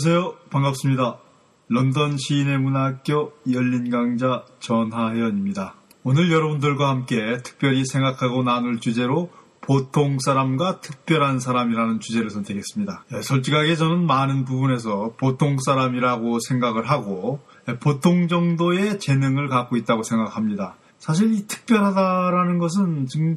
안녕하세요. 반갑습니다. 런던 시인의 문학교 열린 강좌 전하현입니다. 오늘 여러분들과 함께 특별히 생각하고 나눌 주제로 보통 사람과 특별한 사람이라는 주제를 선택했습니다. 예, 솔직하게 저는 많은 부분에서 보통 사람이라고 생각을 하고 예, 보통 정도의 재능을 갖고 있다고 생각합니다. 사실 이 특별하다라는 것은 지금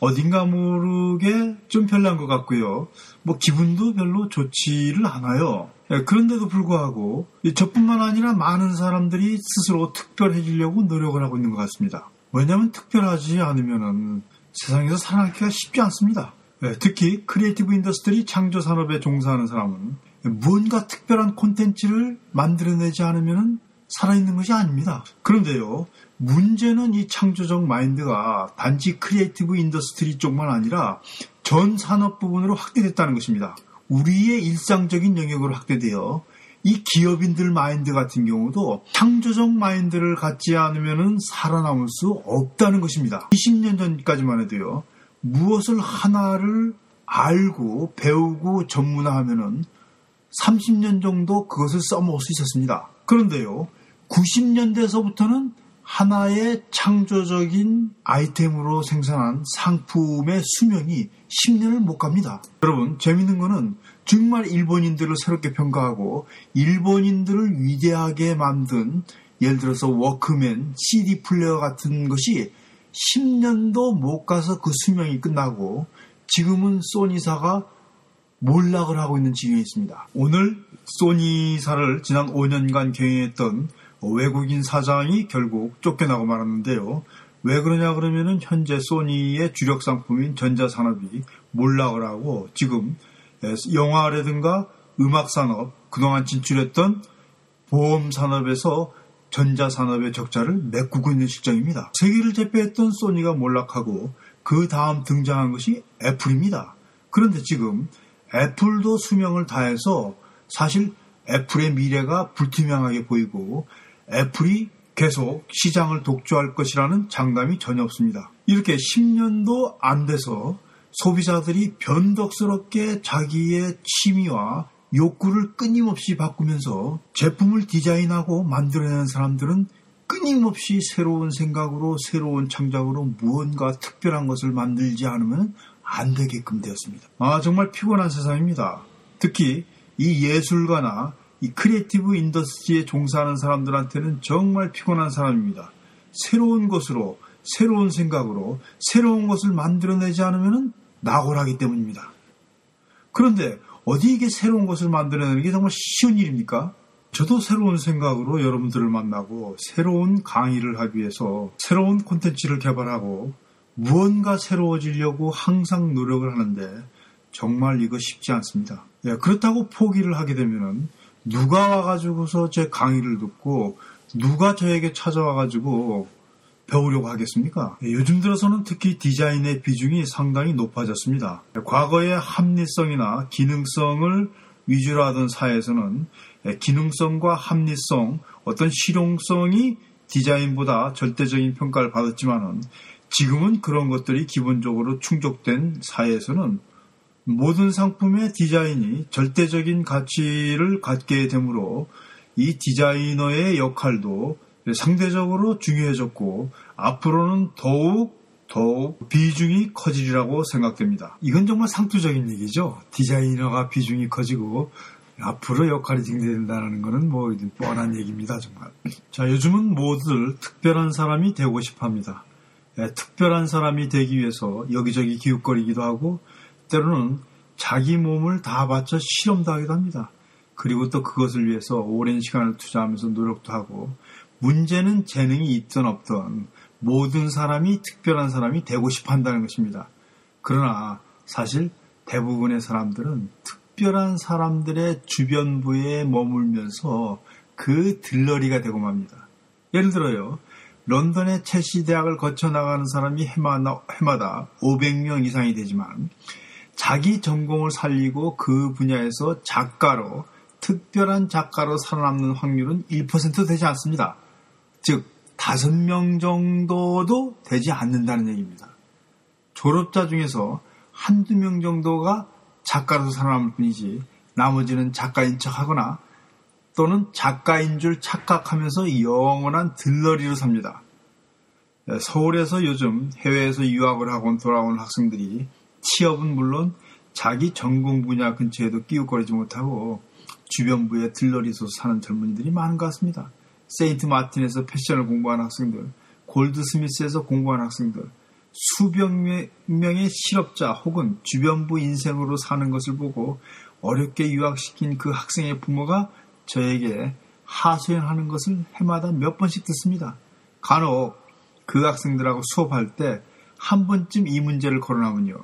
어딘가 모르게 좀 별난 것 같고요. 뭐 기분도 별로 좋지를 않아요. 예, 그런데도 불구하고 저뿐만 아니라 많은 사람들이 스스로 특별해지려고 노력을 하고 있는 것 같습니다. 왜냐하면 특별하지 않으면 세상에서 살아남기가 쉽지 않습니다. 예, 특히 creative industry 창조 산업에 종사하는 사람은 무언가 특별한 콘텐츠를 만들어내지 않으면 살아있는 것이 아닙니다. 그런데요, 문제는 이 창조적 마인드가 단지 creative industry 쪽만 아니라 전 산업 부분으로 확대됐다는 것입니다. 우리의 일상적인 영역으로 확대되어 이 기업인들 마인드 같은 경우도 창조적 마인드를 갖지 않으면 살아남을 수 없다는 것입니다. 20년 전까지만 해도요, 무엇을 하나를 알고 배우고 전문화하면은 30년 정도 그것을 써먹을 수 있었습니다. 그런데요, 90년대에서부터는 하나의 창조적인 아이템으로 생산한 상품의 수명이 10년을 못 갑니다. 여러분, 재밌는 거는 정말 일본인들을 새롭게 평가하고 일본인들을 위대하게 만든 예를 들어서 워크맨, CD 플레이어 같은 것이 10년도 못 가서 그 수명이 끝나고 지금은 소니사가 몰락을 하고 있는 지경에 있습니다. 오늘 소니사를 지난 5년간 경영했던 외국인 사장이 결국 쫓겨나고 말았는데요. 왜 그러냐 그러면은 현재 소니의 주력 상품인 전자산업이 몰락을 하고 지금 영화라든가 음악 산업 그동안 진출했던 보험 산업에서 전자 산업의 적자를 메꾸고 있는 실정입니다. 세계를 제패했던 소니가 몰락하고 그 다음 등장한 것이 애플입니다. 그런데 지금 애플도 수명을 다해서 사실 애플의 미래가 불투명하게 보이고 애플이 계속 시장을 독주할 것이라는 장담이 전혀 없습니다. 이렇게 10년도 안 돼서 소비자들이 변덕스럽게 자기의 취미와 욕구를 끊임없이 바꾸면서 제품을 디자인하고 만들어내는 사람들은 끊임없이 새로운 생각으로 새로운 창작으로 무언가 특별한 것을 만들지 않으면 안 되게끔 되었습니다. 아, 정말 피곤한 세상입니다. 특히 이 예술가나 이 creative industry에 종사하는 사람들한테는 정말 피곤한 세상입니다. 새로운 것으로, 새로운 생각으로, 새로운 것을 만들어내지 않으면 낙오하기 때문입니다. 그런데 어디 이게 새로운 것을 만들어내는 게 정말 쉬운 일입니까? 저도 새로운 생각으로 여러분들을 만나고 새로운 강의를 하기 위해서 새로운 콘텐츠를 개발하고 무언가 새로워지려고 항상 노력을 하는데 정말 이거 쉽지 않습니다. 예, 그렇다고 포기를 하게 되면은 누가 와가지고서 제 강의를 듣고 누가 저에게 찾아와가지고 배우려고 하겠습니까? 예, 요즘 들어서는 특히 디자인의 비중이 상당히 높아졌습니다. 과거의 합리성이나 기능성을 위주로 하던 사회에서는 예, 기능성과 합리성, 어떤 실용성이 디자인보다 절대적인 평가를 받았지만은 지금은 그런 것들이 기본적으로 충족된 사회에서는 모든 상품의 디자인이 절대적인 가치를 갖게 되므로 이 디자이너의 역할도 상대적으로 중요해졌고 앞으로는 더욱 더욱 비중이 커지리라고 생각됩니다. 이건 정말 상투적인 얘기죠. 디자이너가 비중이 커지고 앞으로 역할이 증대된다는 것은 뭐 뻔한 얘기입니다. 정말. 자 요즘은 모두들 특별한 사람이 되고 싶어 합니다. 네, 특별한 사람이 되기 위해서 여기저기 기웃거리기도 하고 때로는 자기 몸을 다 바쳐 실험도 하기도 합니다. 그리고 또 그것을 위해서 오랜 시간을 투자하면서 노력도 하고 문제는 재능이 있든 없든 모든 사람이 특별한 사람이 되고 싶어 한다는 것입니다. 그러나 사실 대부분의 사람들은 특별한 사람들의 주변부에 머물면서 그 들러리가 되고 맙니다. 예를 들어요. 런던의 첼시 대학을 거쳐 나가는 사람이 해마다, 해마다 500명 이상이 되지만 자기 전공을 살리고 그 분야에서 작가로 특별한 작가로 살아남는 확률은 1% 되지 않습니다. 즉 5명 정도도 되지 않는다는 얘기입니다. 졸업자 중에서 한두 명 정도가 작가로 살아남을 뿐이지 나머지는 작가인 척하거나 또는 작가인 줄 착각하면서 영원한 들러리로 삽니다. 네, 서울에서 요즘 해외에서 유학을 하고 돌아온 학생들이 취업은 물론 자기 전공 분야 근처에도 끼우거리지 못하고 주변부에 들러리서 사는 젊은이들이 많은 것 같습니다. 세인트 마틴에서 패션을 공부하는 학생들, 골드스미스에서 공부하는 학생들, 수백 명의 실업자 혹은 주변부 인생으로 사는 것을 보고 어렵게 유학시킨 그 학생의 부모가 저에게 하소연하는 것을 해마다 몇 번씩 듣습니다. 간혹 그 학생들하고 수업할 때 한 번쯤 이 문제를 거론하면요.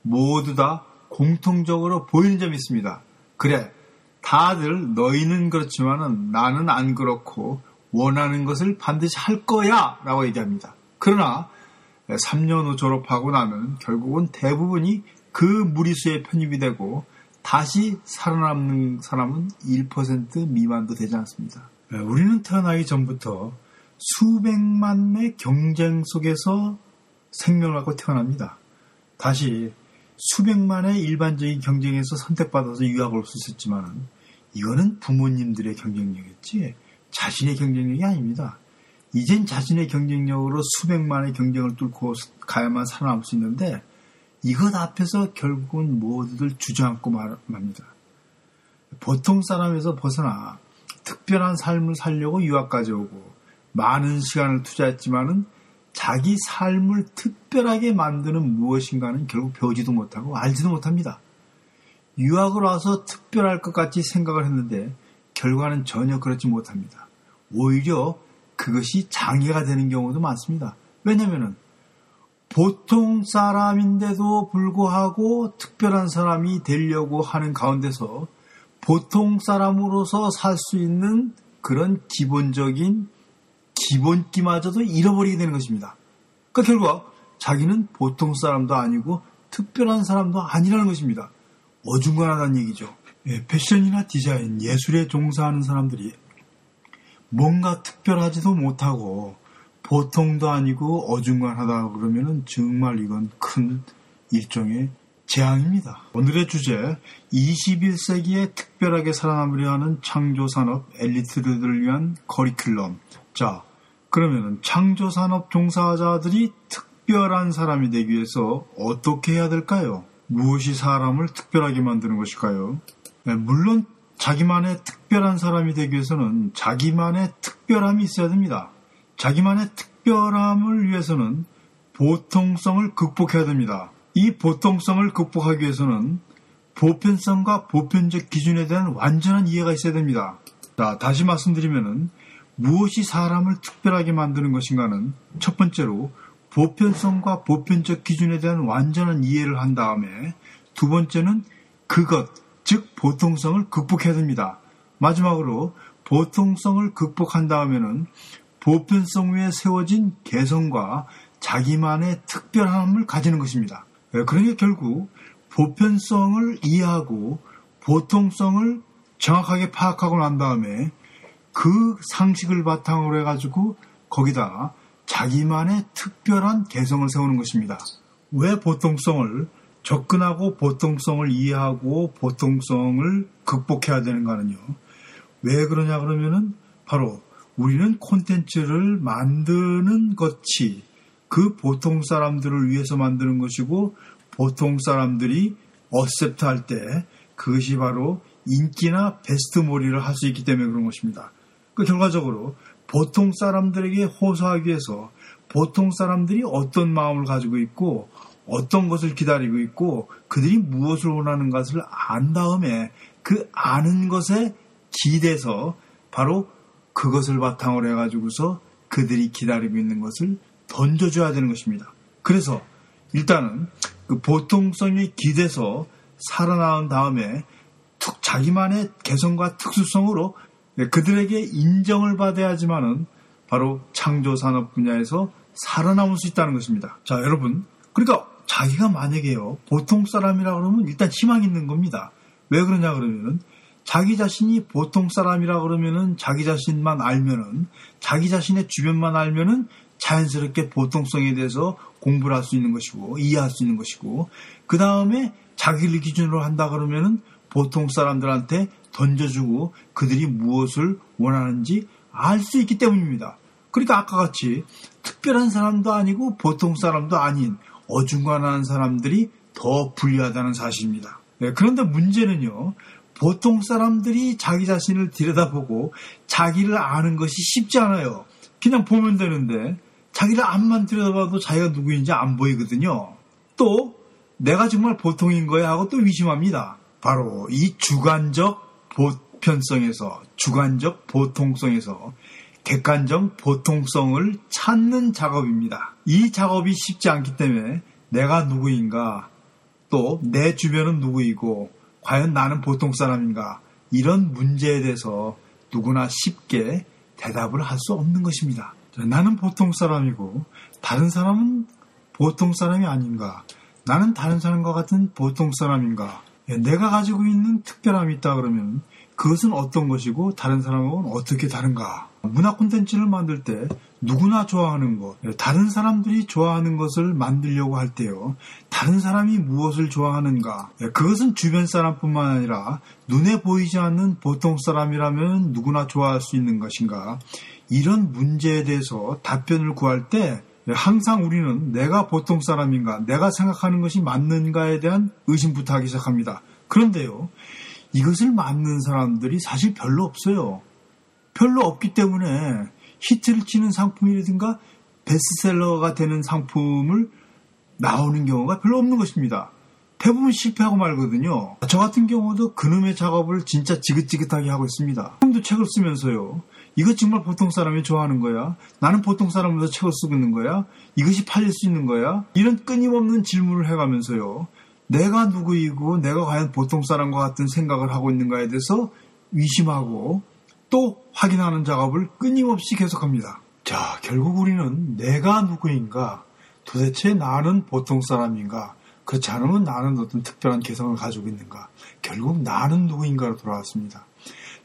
모두 다 공통적으로 보이는 점이 있습니다. 그래, 다들 너희는 그렇지만은 나는 안 그렇고 원하는 것을 반드시 할 거야 라고 얘기합니다. 그러나 3년 후 졸업하고 나면 결국은 대부분이 그 무리수에 편입이 되고 다시 살아남는 사람은 1% 미만도 되지 않습니다. 네, 우리는 태어나기 전부터 수백만의 경쟁 속에서 생명을 갖고 태어납니다. 다시 수백만의 일반적인 경쟁에서 선택받아서 유학을 올 수 있었지만 이거는 부모님들의 경쟁력이었지 자신의 경쟁력이 아닙니다. 이젠 자신의 경쟁력으로 수백만의 경쟁을 뚫고 가야만 살아남을 수 있는데 이것 앞에서 결국은 모두들 주저앉고 맙니다. 보통 사람에서 벗어나 특별한 삶을 살려고 유학까지 오고 많은 시간을 투자했지만은 자기 삶을 특별하게 만드는 무엇인가는 결국 배우지도 못하고 알지도 못합니다. 유학을 와서 특별할 것 같이 생각을 했는데 결과는 전혀 그렇지 못합니다. 오히려 그것이 장애가 되는 경우도 많습니다. 왜냐면은 보통 사람인데도 불구하고 특별한 사람이 되려고 하는 가운데서 보통 사람으로서 살 수 있는 그런 기본적인 기본기마저도 잃어버리게 되는 것입니다. 그러니까 결과 자기는 보통 사람도 아니고 특별한 사람도 아니라는 것입니다. 어중간하다는 얘기죠. 예, 패션이나 디자인, 예술에 종사하는 사람들이 뭔가 특별하지도 못하고 보통도 아니고 어중간하다 그러면은 정말 이건 큰 일종의 재앙입니다. 오늘의 주제 21세기에 특별하게 살아남으려 하는 창조산업 엘리트들을 위한 커리큘럼. 자, 그러면은 창조산업 종사자들이 특별한 사람이 되기 위해서 어떻게 해야 될까요? 무엇이 사람을 특별하게 만드는 것일까요? 네, 물론 자기만의 특별한 사람이 되기 위해서는 자기만의 특별함이 있어야 됩니다. 자기만의 특별함을 위해서는 보통성을 극복해야 됩니다. 이 보통성을 극복하기 위해서는 보편성과 보편적 기준에 대한 완전한 이해가 있어야 됩니다. 자, 다시 말씀드리면은 무엇이 사람을 특별하게 만드는 것인가는 첫 번째로 보편성과 보편적 기준에 대한 완전한 이해를 한 다음에 두 번째는 그것, 즉 보통성을 극복해야 됩니다. 마지막으로 보통성을 극복한 다음에는 보편성 위에 세워진 개성과 자기만의 특별함을 가지는 것입니다. 예, 그러니까 결국 보편성을 이해하고 보통성을 정확하게 파악하고 난 다음에 그 상식을 바탕으로 해가지고 거기다 자기만의 특별한 개성을 세우는 것입니다. 왜 보통성을 접근하고 보통성을 이해하고 보통성을 극복해야 되는가는요. 왜 그러냐 그러면은 바로 우리는 콘텐츠를 만드는 것이 그 보통 사람들을 위해서 만드는 것이고 보통 사람들이 어셉트 할 때 그것이 바로 인기나 베스트몰이를 할 수 있기 때문에 그런 것입니다. 그 결과적으로 보통 사람들에게 호소하기 위해서 보통 사람들이 어떤 마음을 가지고 있고 어떤 것을 기다리고 있고 그들이 무엇을 원하는 것을 안 다음에 그 아는 것에 기대서 바로 그것을 바탕으로 해가지고서 그들이 기다리고 있는 것을 던져줘야 되는 것입니다. 그래서 일단은 그 보통성에 기대서 살아나온 다음에 툭 자기만의 개성과 특수성으로 그들에게 인정을 받아야지만은 바로 창조 산업 분야에서 살아남을 수 있다는 것입니다. 자, 여러분. 그러니까 자기가 만약에요, 보통 사람이라 그러면 일단 희망이 있는 겁니다. 왜 그러냐 그러면은 자기 자신이 보통 사람이라 그러면은 자기 자신만 알면은 자기 자신의 주변만 알면은 자연스럽게 보통성에 대해서 공부를 할 수 있는 것이고 이해할 수 있는 것이고 그 다음에 자기를 기준으로 한다 그러면은 보통 사람들한테 던져주고 그들이 무엇을 원하는지 알 수 있기 때문입니다. 그러니까 아까 같이 특별한 사람도 아니고 보통 사람도 아닌 어중간한 사람들이 더 불리하다는 사실입니다. 네, 그런데 문제는요. 보통 사람들이 자기 자신을 들여다보고 자기를 아는 것이 쉽지 않아요. 그냥 보면 되는데 자기를 앞만 들여다봐도 자기가 누구인지 안 보이거든요. 또 내가 정말 보통인 거야 하고 또 의심합니다. 바로 이 주관적 보편성에서 주관적 보통성에서 객관적 보통성을 찾는 작업입니다. 이 작업이 쉽지 않기 때문에 내가 누구인가 또 내 주변은 누구이고 과연 나는 보통 사람인가 이런 문제에 대해서 누구나 쉽게 대답을 할 수 없는 것입니다. 나는 보통 사람이고 다른 사람은 보통 사람이 아닌가? 나는 다른 사람과 같은 보통 사람인가? 예, 내가 가지고 있는 특별함이 있다 그러면 그것은 어떤 것이고 다른 사람하고는 어떻게 다른가? 문화 콘텐츠를 만들 때 누구나 좋아하는 것, 예, 다른 사람들이 좋아하는 것을 만들려고 할 때요. 다른 사람이 무엇을 좋아하는가? 예, 그것은 주변 사람뿐만 아니라 눈에 보이지 않는 보통 사람이라면 누구나 좋아할 수 있는 것인가? 이런 문제에 대해서 답변을 구할 때 항상 우리는 내가 보통 사람인가, 내가 생각하는 것이 맞는가에 대한 의심부터 하기 시작합니다. 그런데요, 이것을 맞는 사람들이 사실 별로 없어요. 별로 없기 때문에 히트를 치는 상품이라든가 베스트셀러가 되는 상품을 나오는 경우가 별로 없는 것입니다. 대부분 실패하고 말거든요. 저 같은 경우도 그놈의 작업을 진짜 지긋지긋하게 하고 있습니다. 형도 책을 쓰면서요. 이거 정말 보통 사람이 좋아하는 거야? 나는 보통 사람으로서 책을 쓰고 있는 거야? 이것이 팔릴 수 있는 거야? 이런 끊임없는 질문을 해가면서요. 내가 누구이고 내가 과연 보통 사람과 같은 생각을 하고 있는가에 대해서 의심하고 또 확인하는 작업을 끊임없이 계속합니다. 자, 결국 우리는 내가 누구인가? 도대체 나는 보통 사람인가? 그렇지 않으면 나는 어떤 특별한 개성을 가지고 있는가? 결국 나는 누구인가로 돌아왔습니다.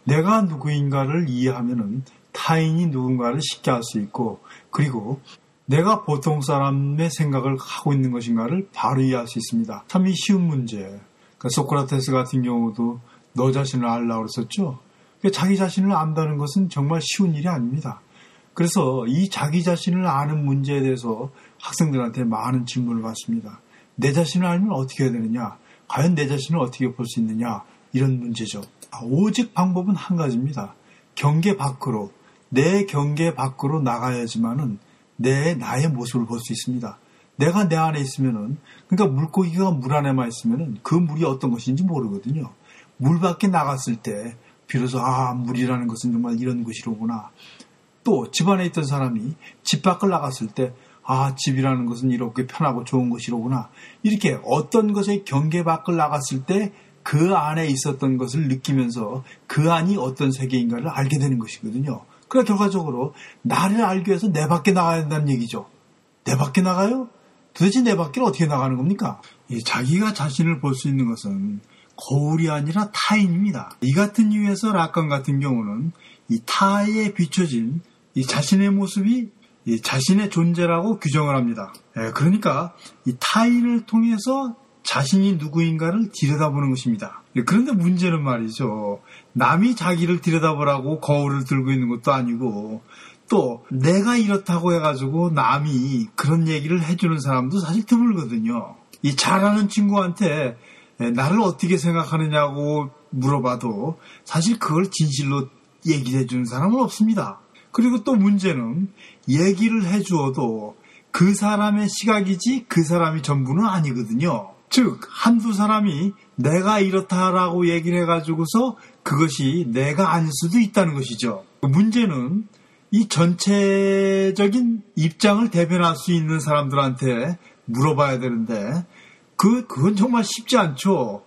내가 누구인가를 이해하면은 타인이 누군가를 쉽게 알 수 있고 그리고 내가 보통 사람의 생각을 하고 있는 것인가를 바로 이해할 수 있습니다. 참 이 쉬운 문제. 그러니까 소크라테스 같은 경우도 너 자신을 알라고 그랬었죠. 그러니까 자기 자신을 안다는 것은 정말 쉬운 일이 아닙니다. 그래서 이 자기 자신을 아는 문제에 대해서 학생들한테 많은 질문을 받습니다. 내 자신을 알면 어떻게 해야 되느냐? 과연 내 자신을 어떻게 볼 수 있느냐? 이런 문제죠. 아, 오직 방법은 한 가지입니다. 경계 밖으로, 내 경계 밖으로 나가야지만은 내, 나의 모습을 볼 수 있습니다. 내가 내 안에 있으면은, 그러니까 물고기가 물 안에만 있으면은 그 물이 어떤 것인지 모르거든요. 물 밖에 나갔을 때, 비로소, 아, 물이라는 것은 정말 이런 것이로구나. 또, 집 안에 있던 사람이 집 밖을 나갔을 때, 아, 집이라는 것은 이렇게 편하고 좋은 것이로구나. 이렇게 어떤 것의 경계 밖을 나갔을 때 그 안에 있었던 것을 느끼면서 그 안이 어떤 세계인가를 알게 되는 것이거든요. 그래 결과적으로 나를 알기 위해서 내 밖에 나가야 된다는 얘기죠. 내 밖에 나가요? 도대체 내 밖에 어떻게 나가는 겁니까? 자기가 자신을 볼 수 있는 것은 거울이 아니라 타인입니다. 이 같은 이유에서 락강 같은 경우는 이 타에 비춰진 이 자신의 모습이 이 자신의 존재라고 규정을 합니다. 예, 그러니까 이 타인을 통해서 자신이 누구인가를 들여다보는 것입니다. 그런데 문제는 말이죠. 남이 자기를 들여다보라고 거울을 들고 있는 것도 아니고 또 내가 이렇다고 해가지고 남이 그런 얘기를 해주는 사람도 사실 드물거든요. 이 잘하는 친구한테 나를 어떻게 생각하느냐고 물어봐도 사실 그걸 진실로 얘기를 해주는 사람은 없습니다. 그리고 또 문제는 얘기를 해 주어도 그 사람의 시각이지 그 사람이 전부는 아니거든요. 즉, 한두 사람이 내가 이렇다라고 얘기를 해가지고서 그것이 내가 아닐 수도 있다는 것이죠. 문제는 이 전체적인 입장을 대변할 수 있는 사람들한테 물어봐야 되는데, 그, 그건 정말 쉽지 않죠.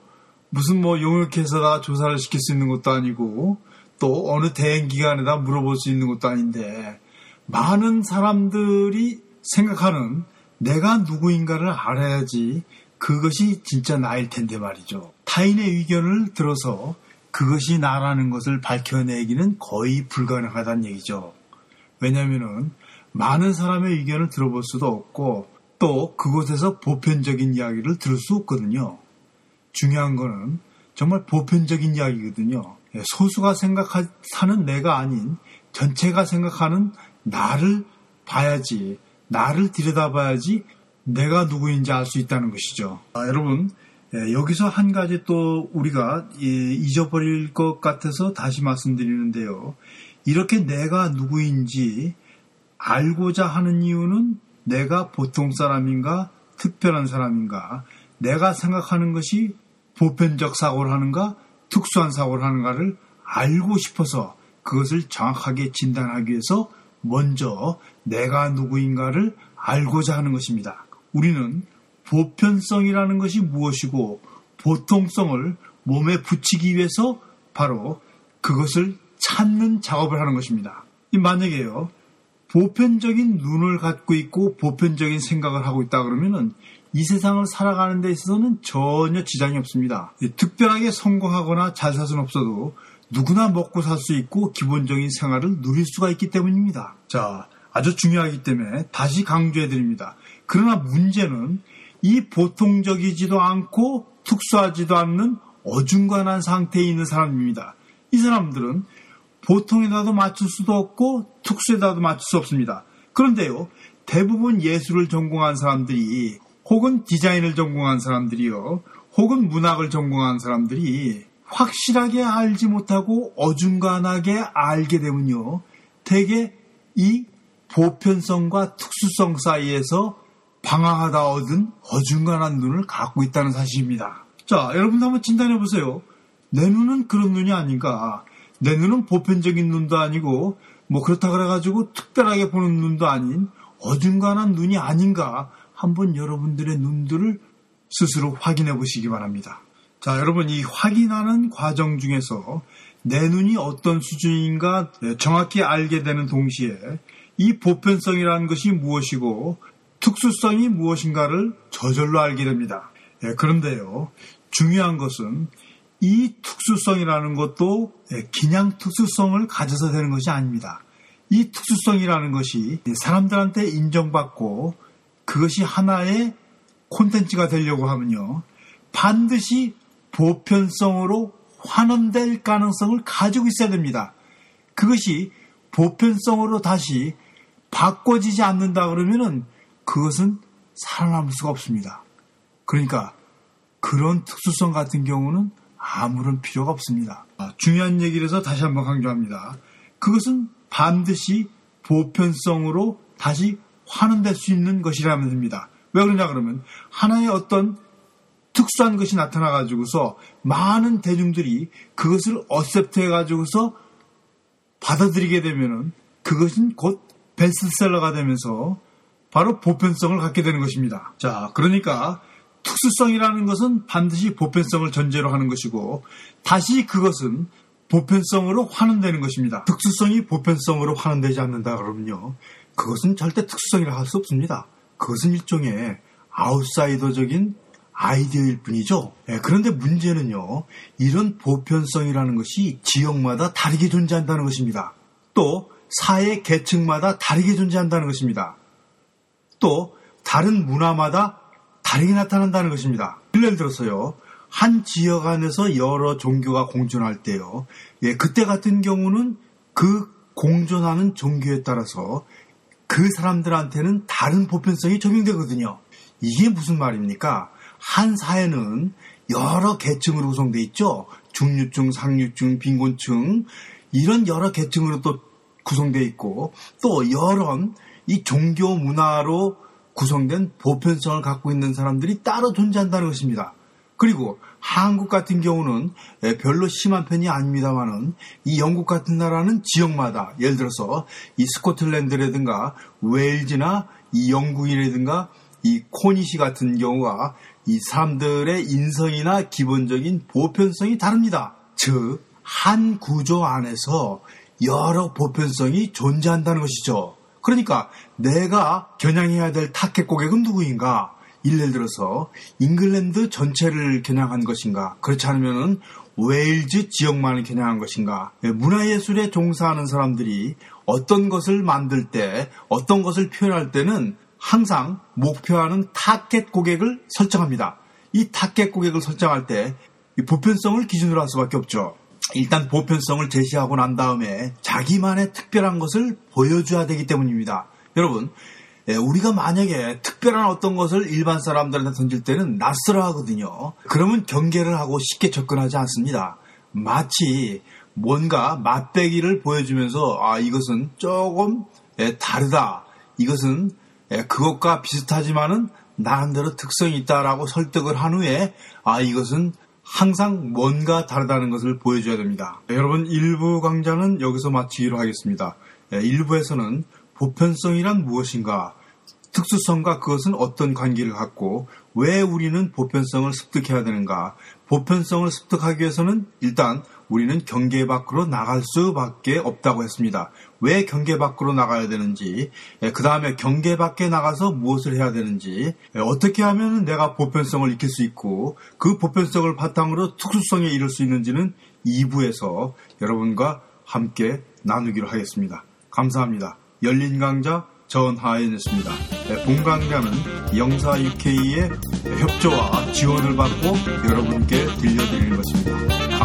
무슨 뭐 용역해서다 조사를 시킬 수 있는 것도 아니고, 또 어느 대행 기관에다 물어볼 수 있는 것도 아닌데, 많은 사람들이 생각하는 내가 누구인가를 알아야지 그것이 진짜 나일 텐데 말이죠. 타인의 의견을 들어서 그것이 나라는 것을 밝혀내기는 거의 불가능하다는 얘기죠. 왜냐하면 많은 사람의 의견을 들어볼 수도 없고 또 그곳에서 보편적인 이야기를 들을 수 없거든요. 중요한 거는 정말 보편적인 이야기거든요. 예, 소수가 생각하는 내가 아닌 전체가 생각하는 나를 봐야지, 나를 들여다봐야지 내가 누구인지 알 수 있다는 것이죠. 아, 여러분, 예, 여기서 한 가지 또 우리가 예, 잊어버릴 것 같아서 다시 말씀드리는데요. 이렇게 내가 누구인지 알고자 하는 이유는 내가 보통 사람인가 특별한 사람인가 내가 생각하는 것이 보편적 사고를 하는가 특수한 사고를 하는가를 알고 싶어서 그것을 정확하게 진단하기 위해서 먼저 내가 누구인가를 알고자 하는 것입니다. 우리는 보편성이라는 것이 무엇이고 보통성을 몸에 붙이기 위해서 바로 그것을 찾는 작업을 하는 것입니다. 만약에요, 보편적인 눈을 갖고 있고 보편적인 생각을 하고 있다 그러면은 이 세상을 살아가는 데 있어서는 전혀 지장이 없습니다. 특별하게 성공하거나 잘살 수는 없어도 누구나 먹고 살 수 있고 기본적인 생활을 누릴 수가 있기 때문입니다. 자, 아주 중요하기 때문에 다시 강조해 드립니다. 그러나 문제는 이 보통적이지도 않고 특수하지도 않는 어중간한 상태에 있는 사람입니다. 이 사람들은 보통에다도 맞출 수도 없고 특수에다도 맞출 수 없습니다. 그런데요, 대부분 예술을 전공한 사람들이 혹은 디자인을 전공한 사람들이요, 혹은 문학을 전공한 사람들이 확실하게 알지 못하고 어중간하게 알게 되면요, 대개 이 보편성과 특수성 사이에서 방황하다 얻은 어중간한 눈을 갖고 있다는 사실입니다. 자, 여러분 한번 진단해 보세요. 내 눈은 그런 눈이 아닌가? 내 눈은 보편적인 눈도 아니고 뭐 그렇다 그래가지고 특별하게 보는 눈도 아닌 어중간한 눈이 아닌가? 한번 여러분들의 눈들을 스스로 확인해 보시기 바랍니다. 자, 여러분 이 확인하는 과정 중에서 내 눈이 어떤 수준인가 정확히 알게 되는 동시에 이 보편성이라는 것이 무엇이고 특수성이 무엇인가를 저절로 알게 됩니다. 예, 그런데요, 중요한 것은 이 특수성이라는 것도 예, 그냥 특수성을 가져서 되는 것이 아닙니다. 이 특수성이라는 것이 사람들한테 인정받고 그것이 하나의 콘텐츠가 되려고 하면요. 반드시 보편성으로 환원될 가능성을 가지고 있어야 됩니다. 그것이 보편성으로 다시 바꿔지지 않는다 그러면은 그것은 살아남을 수가 없습니다. 그러니까 그런 특수성 같은 경우는 아무런 필요가 없습니다. 아, 중요한 얘기를 해서 다시 한번 강조합니다. 그것은 반드시 보편성으로 다시 환원될 수 있는 것이라면 됩니다. 왜 그러냐 그러면 하나의 어떤 특수한 것이 나타나 가지고서 많은 대중들이 그것을 어셉트해 가지고서 받아들이게 되면은 그것은 곧 베스트셀러가 되면서 바로 보편성을 갖게 되는 것입니다. 자, 그러니까 특수성이라는 것은 반드시 보편성을 전제로 하는 것이고 다시 그것은 보편성으로 환원되는 것입니다. 특수성이 보편성으로 환원되지 않는다 그러면요. 그것은 절대 특수성이라 할 수 없습니다. 그것은 일종의 아웃사이더적인 아이디어일 뿐이죠. 네, 그런데 문제는요, 이런 보편성이라는 것이 지역마다 다르게 존재한다는 것입니다. 또 사회 계층마다 다르게 존재한다는 것입니다. 또 다른 문화마다 다르게 나타난다는 것입니다. 예를 들어서요. 한 지역 안에서 여러 종교가 공존할 때요. 예, 그때 같은 경우는 그 공존하는 종교에 따라서 그 사람들한테는 다른 보편성이 적용되거든요. 이게 무슨 말입니까? 한 사회는 여러 계층으로 구성되어 있죠. 중류층, 상류층, 빈곤층 이런 여러 계층으로 또 구성되어 있고 또 여러 이 종교 문화로 구성된 보편성을 갖고 있는 사람들이 따로 존재한다는 것입니다. 그리고 한국 같은 경우는 별로 심한 편이 아닙니다만은 이 영국 같은 나라는 지역마다 예를 들어서 이 스코틀랜드라든가 웨일즈나 이 영국이라든가 이 코니시 같은 경우가 이 사람들의 인성이나 기본적인 보편성이 다릅니다. 즉, 한 구조 안에서 여러 보편성이 존재한다는 것이죠. 그러니까 내가 겨냥해야 될 타깃 고객은 누구인가? 예를 들어서 잉글랜드 전체를 겨냥한 것인가? 그렇지 않으면 웨일즈 지역만을 겨냥한 것인가? 예, 문화예술에 종사하는 사람들이 어떤 것을 만들 때, 어떤 것을 표현할 때는 항상 목표하는 타깃 고객을 설정합니다. 이 타켓 고객을 설정할 때이 보편성을 기준으로 할 수밖에 없죠. 일단 보편성을 제시하고 난 다음에 자기만의 특별한 것을 보여줘야 되기 때문입니다. 여러분, 예, 우리가 만약에 특별한 어떤 것을 일반 사람들한테 던질 때는 낯설어 하거든요. 그러면 경계를 하고 쉽게 접근하지 않습니다. 마치 뭔가 맛배기를 보여주면서 아 이것은 조금 예, 다르다. 이것은 예, 그것과 비슷하지만은 나름대로 특성이 있다라고 설득을 한 후에 아 이것은 항상 뭔가 다르다는 것을 보여줘야 됩니다. 여러분 일부 강좌는 여기서 마치기로 하겠습니다. 일부에서는 보편성이란 무엇인가, 특수성과 그것은 어떤 관계를 갖고 왜 우리는 보편성을 습득해야 되는가, 보편성을 습득하기 위해서는 일단 우리는 경계 밖으로 나갈 수밖에 없다고 했습니다. 왜 경계 밖으로 나가야 되는지, 그 다음에 경계 밖에 나가서 무엇을 해야 되는지, 어떻게 하면 내가 보편성을 익힐 수 있고, 그 보편성을 바탕으로 특수성에 이를 수 있는지는 2부에서 여러분과 함께 나누기로 하겠습니다. 감사합니다. 열린 강좌 전하연이었습니다. 본 강좌는 영사 UK의 협조와 지원을 받고 여러분께 들려드리는 것입니다.